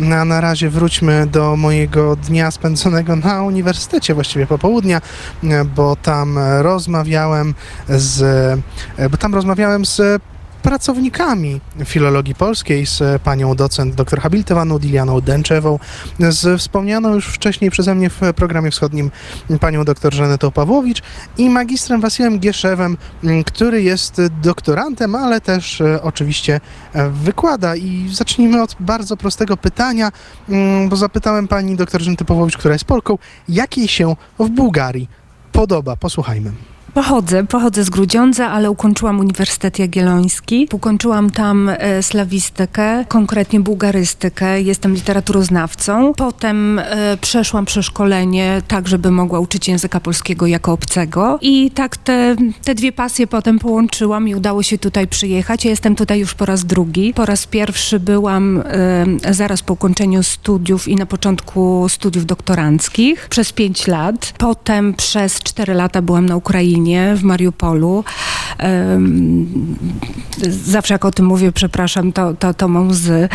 A na razie wróćmy do mojego dnia spędzonego na uniwersytecie, właściwie popołudnia, bo tam rozmawiałem z, bo tam rozmawiałem z pracownikami filologii polskiej, z panią docent dr habilitowaną Dilianą Dęczewą, z wspomnianą już wcześniej przeze mnie w programie wschodnim panią dr Żanetą Pawłowicz i magistrem Wasilem Gieszewem, który jest doktorantem, ale też e, oczywiście e, wykłada. I zacznijmy od bardzo prostego pytania, mm, bo zapytałem pani dr Żanetę Pawłowicz, która jest Polką, jak jej się w Bułgarii podoba. Posłuchajmy. Pochodzę, pochodzę z Grudziądza, ale ukończyłam Uniwersytet Jagielloński. Ukończyłam tam e, slawistykę, konkretnie bułgarystykę. Jestem literaturoznawcą. Potem e, przeszłam przeszkolenie tak, żeby mogła uczyć języka polskiego jako obcego. I tak te, te dwie pasje potem połączyłam i udało się tutaj przyjechać. Ja jestem tutaj już po raz drugi. Po raz pierwszy byłam e, zaraz po ukończeniu studiów i na początku studiów doktoranckich przez pięć lat. Potem przez cztery lata byłam na Ukrainie w Mariupolu. Zawsze jak o tym mówię, przepraszam, to, to, to mam łzy.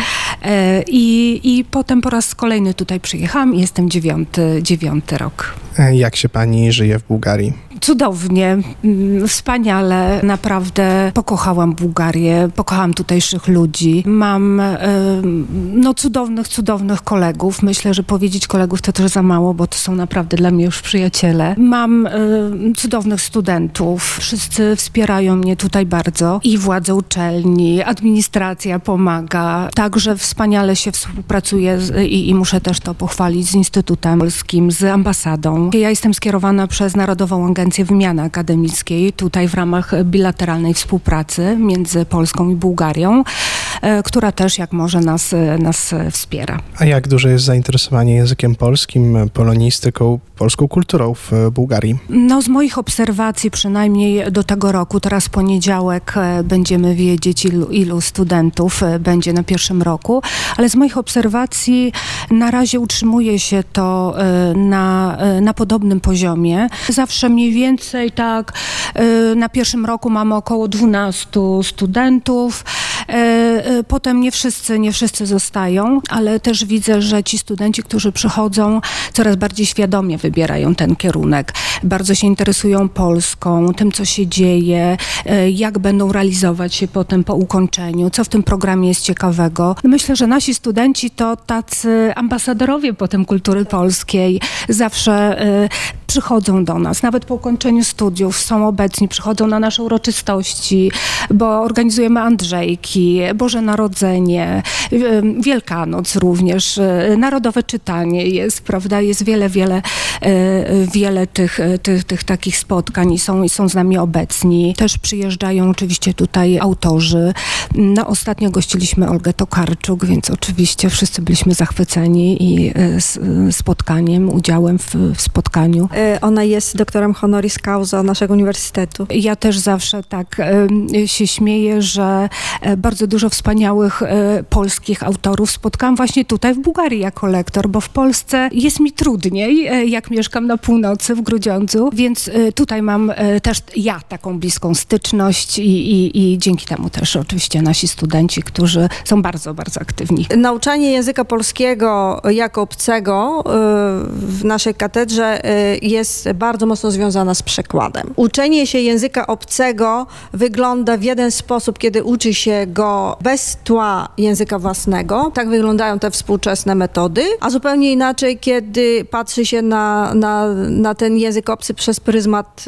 I, I potem po raz kolejny tutaj przyjechałam i jestem dziewiąty, dziewiąty rok. E, jak się pani żyje w Bułgarii? Cudownie, mm, wspaniale, naprawdę pokochałam Bułgarię, pokochałam tutejszych ludzi. Mam no, cudownych, cudownych kolegów. Myślę, że powiedzieć kolegów to też za mało, bo to są naprawdę dla mnie już przyjaciele. Mam cudownych studentów, wszyscy wspierają mnie tutaj bardzo i władze uczelni, administracja pomaga. Także wspaniale się współpracuje z, i, i muszę też to pochwalić z Instytutem Polskim, z ambasadą. Ja jestem skierowana przez Narodową Agencję Agencję Wymiany Akademickiej tutaj w ramach bilateralnej współpracy między Polską i Bułgarią, e, która też jak może nas, e, nas wspiera. A jak duże jest zainteresowanie językiem polskim, polonistyką, polską kulturą w Bułgarii? No z moich obserwacji przynajmniej do tego roku, teraz poniedziałek e, będziemy wiedzieć ilu, ilu studentów będzie na pierwszym roku, ale z moich obserwacji na razie utrzymuje się to na, na podobnym poziomie. Zawsze mniej więcej tak y, na pierwszym roku mamy około 12 studentów. Y, y, potem nie wszyscy, nie wszyscy zostają, ale też widzę, że ci studenci, którzy przychodzą, coraz bardziej świadomie wybierają ten kierunek. Bardzo się interesują Polską, tym, co się dzieje, jak będą realizować się potem po ukończeniu, co w tym programie jest ciekawego. Myślę, że nasi studenci to tacy ambasadorowie potem kultury polskiej. Zawsze przychodzą do nas, nawet po ukończeniu studiów są obecni, przychodzą na nasze uroczystości, bo organizujemy Andrzejki, Boże Narodzenie, Wielkanoc również, e, Narodowe Czytanie jest, prawda, jest wiele, wiele, e, wiele tych, tych, tych takich spotkań i są, są z nami obecni. Też przyjeżdżają oczywiście tutaj autorzy. No, ostatnio gościliśmy Olgę Tokarczuk, więc oczywiście wszyscy byliśmy zachwyceni i e, spotkaniem, udziałem w, w spotkaniu. Ona jest doktorem honoris causa naszego uniwersytetu. Ja też zawsze tak się śmieję, że e, bardzo dużo wspaniałych e, polskich autorów spotkałam właśnie tutaj w Bułgarii jako lektor, bo w Polsce jest mi trudniej, e, jak mieszkam na północy w Grudziądzu, więc tutaj mam też ja taką bliską styczność i, i, i dzięki temu też oczywiście nasi studenci, którzy są bardzo, bardzo aktywni. Nauczanie języka polskiego jako obcego w naszej katedrze jest bardzo mocno związana z przekładem. Uczenie się języka obcego wygląda w jeden sposób, kiedy uczy się go bez tła języka własnego. Tak wyglądają te współczesne metody, a zupełnie inaczej, kiedy patrzy się na, na, na ten język obcy przez pryzmat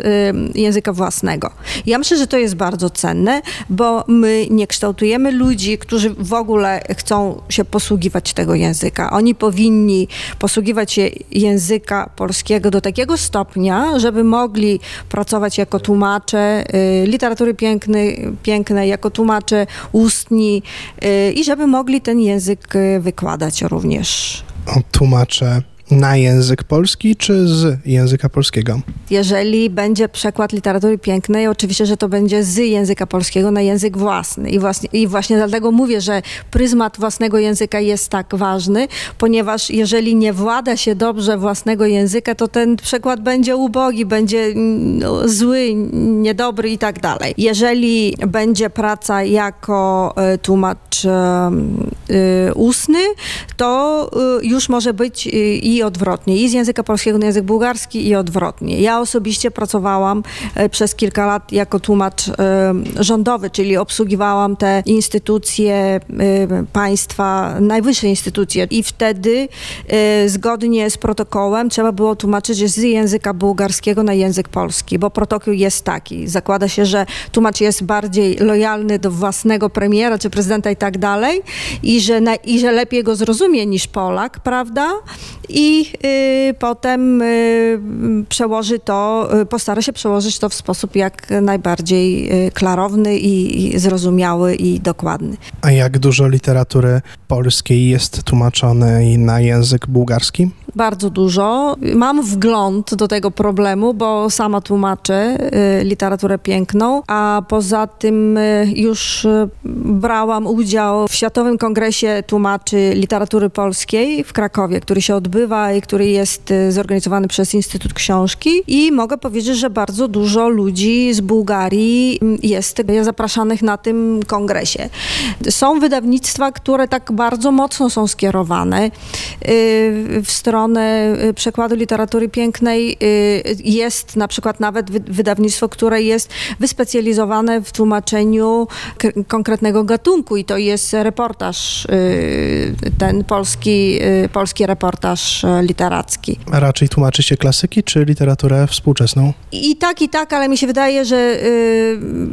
y, języka własnego. Ja myślę, że to jest bardzo cenne, bo my nie kształtujemy ludzi, którzy w ogóle chcą się posługiwać tego języka. Oni powinni posługiwać się języka polskiego do takiego stopnia, żeby mogli pracować jako tłumacze y, literatury pięknej, pięknej, jako tłumacze ustni y, i żeby mogli ten język y, wykładać również. O, tłumacze na język polski czy z języka polskiego? Jeżeli będzie przekład literatury pięknej, oczywiście, że to będzie z języka polskiego na język własny. I właśnie, I właśnie dlatego mówię, że pryzmat własnego języka jest tak ważny, ponieważ jeżeli nie włada się dobrze własnego języka, to ten przekład będzie ubogi, będzie no, zły, niedobry i tak dalej. Jeżeli będzie praca jako y, tłumacz y, ustny, to już może być i odwrotnie, i z języka polskiego na język bułgarski i odwrotnie. Ja osobiście pracowałam przez kilka lat jako tłumacz rządowy, czyli obsługiwałam te instytucje państwa, najwyższe instytucje i wtedy zgodnie z protokołem trzeba było tłumaczyć z języka bułgarskiego na język polski, bo protokół jest taki. Zakłada się, że tłumacz jest bardziej lojalny do własnego premiera czy prezydenta i tak dalej i że, na, i że lepiej go zrozumie niż Polak, prawda? I y, potem y, przełoży to, y, postara się przełożyć to w sposób jak najbardziej klarowny i, i zrozumiały i dokładny. A jak dużo literatury polskiej jest tłumaczonej na język bułgarski? Bardzo dużo. Mam wgląd do tego problemu, bo sama tłumaczę y, literaturę piękną, a poza tym y, już y, brałam udział w Światowym Kongresie Tłumaczy Literatury Polskiej w Krakowie, który się odbywa i który jest zorganizowany przez Instytut Książki i mogę powiedzieć, że bardzo dużo ludzi z Bułgarii mm, jest zapraszanych na tym kongresie. Są wydawnictwa, które tak bardzo mocno są skierowane w stronę y, przekładu literatury pięknej. Y, Jest na przykład nawet wy- wydawnictwo, które jest wyspecjalizowane w tłumaczeniu konkretnego gatunku i to jest reportaż, y, ten polski, polski reportaż literacki. A raczej tłumaczy się klasyki czy literaturę współczesną? I tak, i tak, ale mi się wydaje, że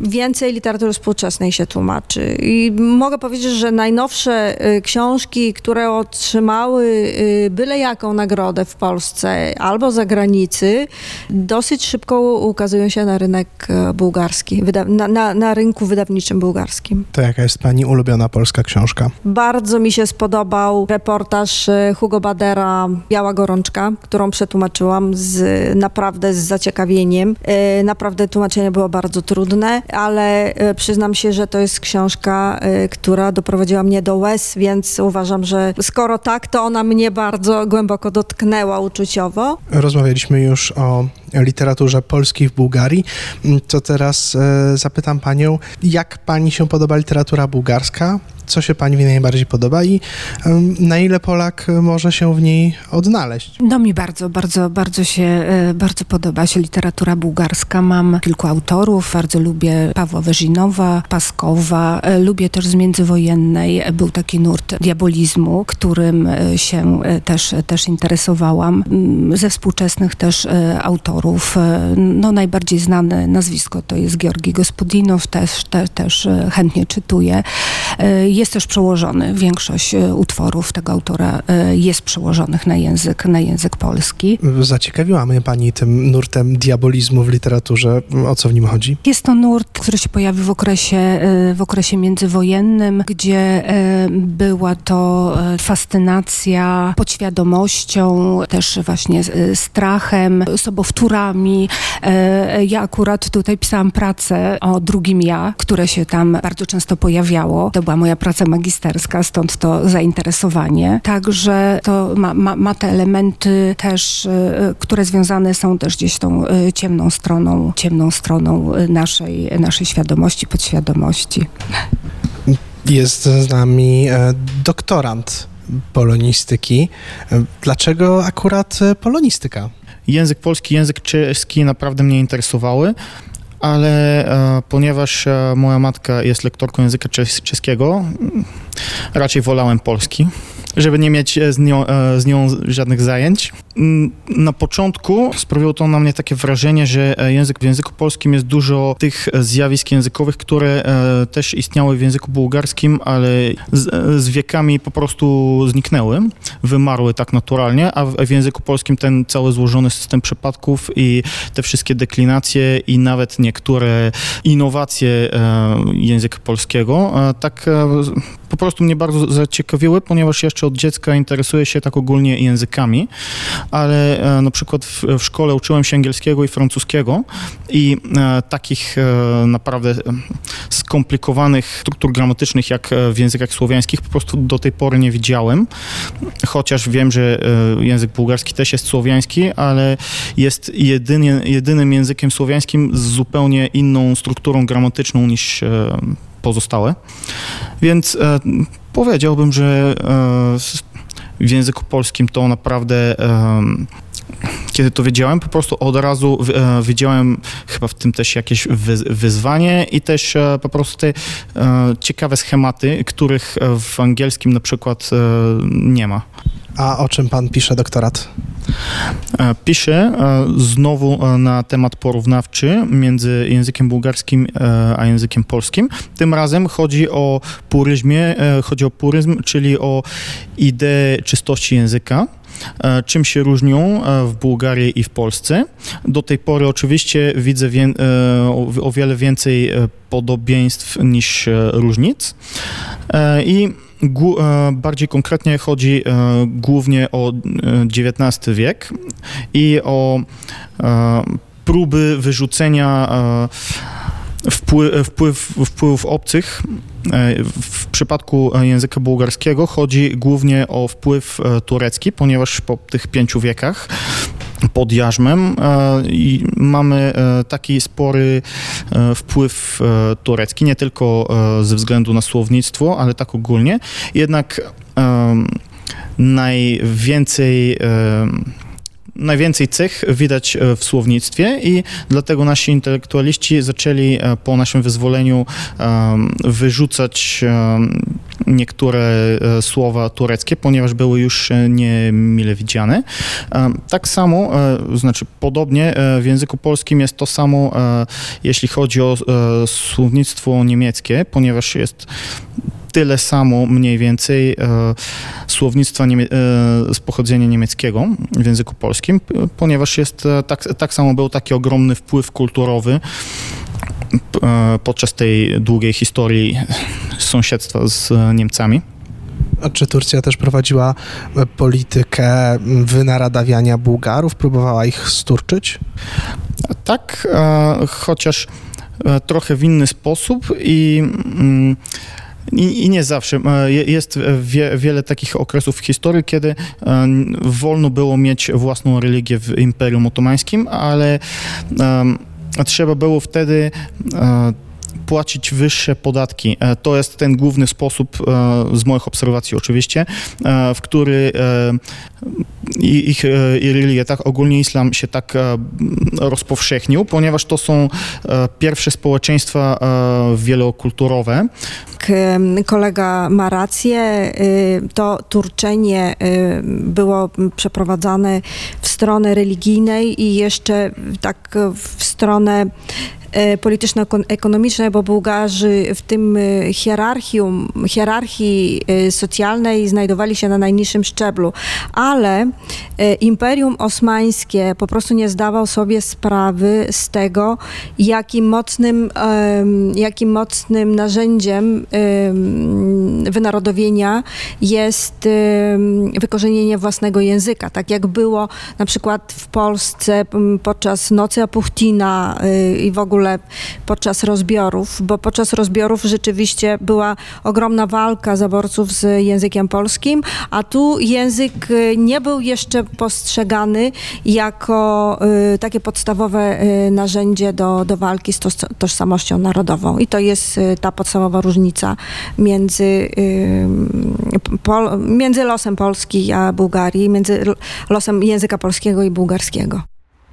więcej literatury współczesnej się tłumaczy. I mogę powiedzieć, że najnowsze książki, które otrzymały byle jaką nagrodę w Polsce albo za granicy, dosyć szybko ukazują się na rynek e, bułgarski, na, na, na rynku wydawniczym bułgarskim. To jaka jest pani ulubiona polska książka? Bardzo mi się spodobał reportaż e, Hugo Badera Biała Gorączka, którą przetłumaczyłam z, naprawdę z zaciekawieniem. E, Naprawdę tłumaczenie było bardzo trudne, ale przyznam się, że to jest książka, która doprowadziła mnie do łez, więc uważam, że skoro tak, to ona mnie bardzo głęboko dotknęła uczuciowo. Rozmawialiśmy już o literaturze polskiej w Bułgarii. Mm, To teraz e, zapytam panią, jak pani się podoba literatura bułgarska? Co się pani najbardziej podoba i na ile Polak może się w niej odnaleźć? No mi bardzo, bardzo, bardzo się, e, bardzo podoba się literatura bułgarska. Mam kilku autorów, bardzo lubię Pawła Weżinowa, Paskowa, e, lubię też z międzywojennej. Był taki nurt diabolizmu, którym się też, też interesowałam. Mm, Ze współczesnych też e, autorów, e, no najbardziej znane nazwisko to jest Georgi Gospodinow, też, te, też e, chętnie czytuję. E, Jest też przełożony, większość utworów tego autora jest przełożonych na język, na język polski. Zaciekawiła mnie pani tym nurtem diabolizmu w literaturze. O co w nim chodzi? Jest to nurt, który się pojawił w okresie, w okresie międzywojennym, gdzie była to fascynacja podświadomością, też właśnie strachem, sobowtórami. E, Ja akurat tutaj pisałam pracę o drugim ja, które się tam bardzo często pojawiało. To była moja praca magisterska, stąd to zainteresowanie. Także to ma, ma, ma te elementy też, e, które związane są też gdzieś tą e, ciemną stroną, ciemną stroną naszej, naszej świadomości, podświadomości. Jest z nami doktorant polonistyki. Dlaczego akurat polonistyka? Język polski, język czeski naprawdę mnie interesowały, ale e, ponieważ e, moja matka jest lektorką języka czes- czeskiego, raczej wolałem polski, żeby nie mieć e, z nią, e, z nią żadnych zajęć. Mm, Na początku sprawiło to na mnie takie wrażenie, że e, język, w języku polskim jest dużo tych zjawisk językowych, które też istniały w języku bułgarskim, ale z, z wiekami po prostu zniknęły, wymarły tak naturalnie, a w, w języku polskim ten cały złożony system przypadków i te wszystkie deklinacje i nawet niektóre innowacje języka polskiego, tak po prostu mnie bardzo zaciekawiły, ponieważ jeszcze od dziecka interesuję się tak ogólnie językami, ale e, na przykład w, w szkole uczyłem się angielskiego i francuskiego i e, takich e, naprawdę skomplikowanych struktur gramatycznych jak w językach słowiańskich po prostu do tej pory nie widziałem, chociaż wiem, że język bułgarski też jest słowiański, ale jest jedynie, jedynym językiem słowiańskim z zupełnie inną strukturą gramatyczną niż pozostałe. Więc e, powiedziałbym, że e, w języku polskim to naprawdę em, kiedy to wiedziałem, po prostu od razu e, widziałem chyba w tym też jakieś wyz- wyzwanie i też e, po prostu te e, ciekawe schematy, których e, w angielskim na przykład e, nie ma. A o czym pan pisze doktorat? E, Piszę e, znowu e, na temat porównawczy między językiem bułgarskim a językiem polskim. Tym razem chodzi o puryzmie, chodzi o puryzm, czyli o ideę czystości języka. Czym się różnią w Bułgarii i w Polsce? Do tej pory oczywiście widzę wię, e, o, wiele więcej podobieństw niż różnic. I bardziej konkretnie chodzi e, głównie o e, XIX wiek i o e, próby wyrzucenia e, wpły, wpływ, wpływów obcych. E, W przypadku e, języka bułgarskiego chodzi głównie o wpływ e, turecki, ponieważ po tych pięciu wiekach pod jarzmem e, i mamy e, taki spory e, wpływ turecki, nie tylko ze względu na słownictwo, ale tak ogólnie. Jednak najwięcej najwięcej cech widać w słownictwie i dlatego nasi intelektualiści zaczęli po naszym wyzwoleniu wyrzucać niektóre e, słowa tureckie, ponieważ były już e, niemile widziane. Em, Tak samo, e, znaczy podobnie e, w języku polskim jest to samo, e, jeśli chodzi o e, słownictwo niemieckie, ponieważ jest tyle samo mniej więcej e, słownictwa niemie- e, z pochodzenia niemieckiego w języku polskim, ponieważ jest e, tak, tak samo był taki ogromny wpływ kulturowy e, podczas tej długiej historii sąsiedztwa z e, Niemcami. A czy Turcja też prowadziła e, politykę wynaradawiania Bułgarów, próbowała ich sturczyć? Tak, e, chociaż trochę w inny sposób i, mm, i, i nie zawsze. Je- Jest wie, wiele takich okresów w historii, kiedy wolno było mieć własną religię w Imperium Otomańskim, ale trzeba było wtedy płacić wyższe podatki. E, To jest ten główny sposób, e, z moich obserwacji oczywiście, e, w który ich religia, tak ogólnie islam się tak rozpowszechnił, ponieważ to są pierwsze społeczeństwa wielokulturowe. Em, kolega ma rację, y, to turczenie y, było przeprowadzane w stronę religijnej i jeszcze tak w stronę e, polityczno-ekonomicznej, bo Bułgarzy w tym e, hierarchium, hierarchii e, socjalnej znajdowali się na najniższym szczeblu, ale Imperium Osmańskie po prostu nie zdawał sobie sprawy z tego, jakim mocnym, jakim mocnym narzędziem em, wynarodowienia jest wykorzenienie własnego języka. Tak jak było na przykład w Polsce podczas Nocy Apuchtina y, i w ogóle podczas rozbiorów, bo podczas rozbiorów rzeczywiście była ogromna walka zaborców z językiem polskim, a tu język y, nie był jeszcze postrzegany jako y, takie podstawowe y, narzędzie do, do walki z tożsamością narodową. I to jest ta podstawowa różnica między, między losem Polski a Bułgarii, między losem języka polskiego i bułgarskiego.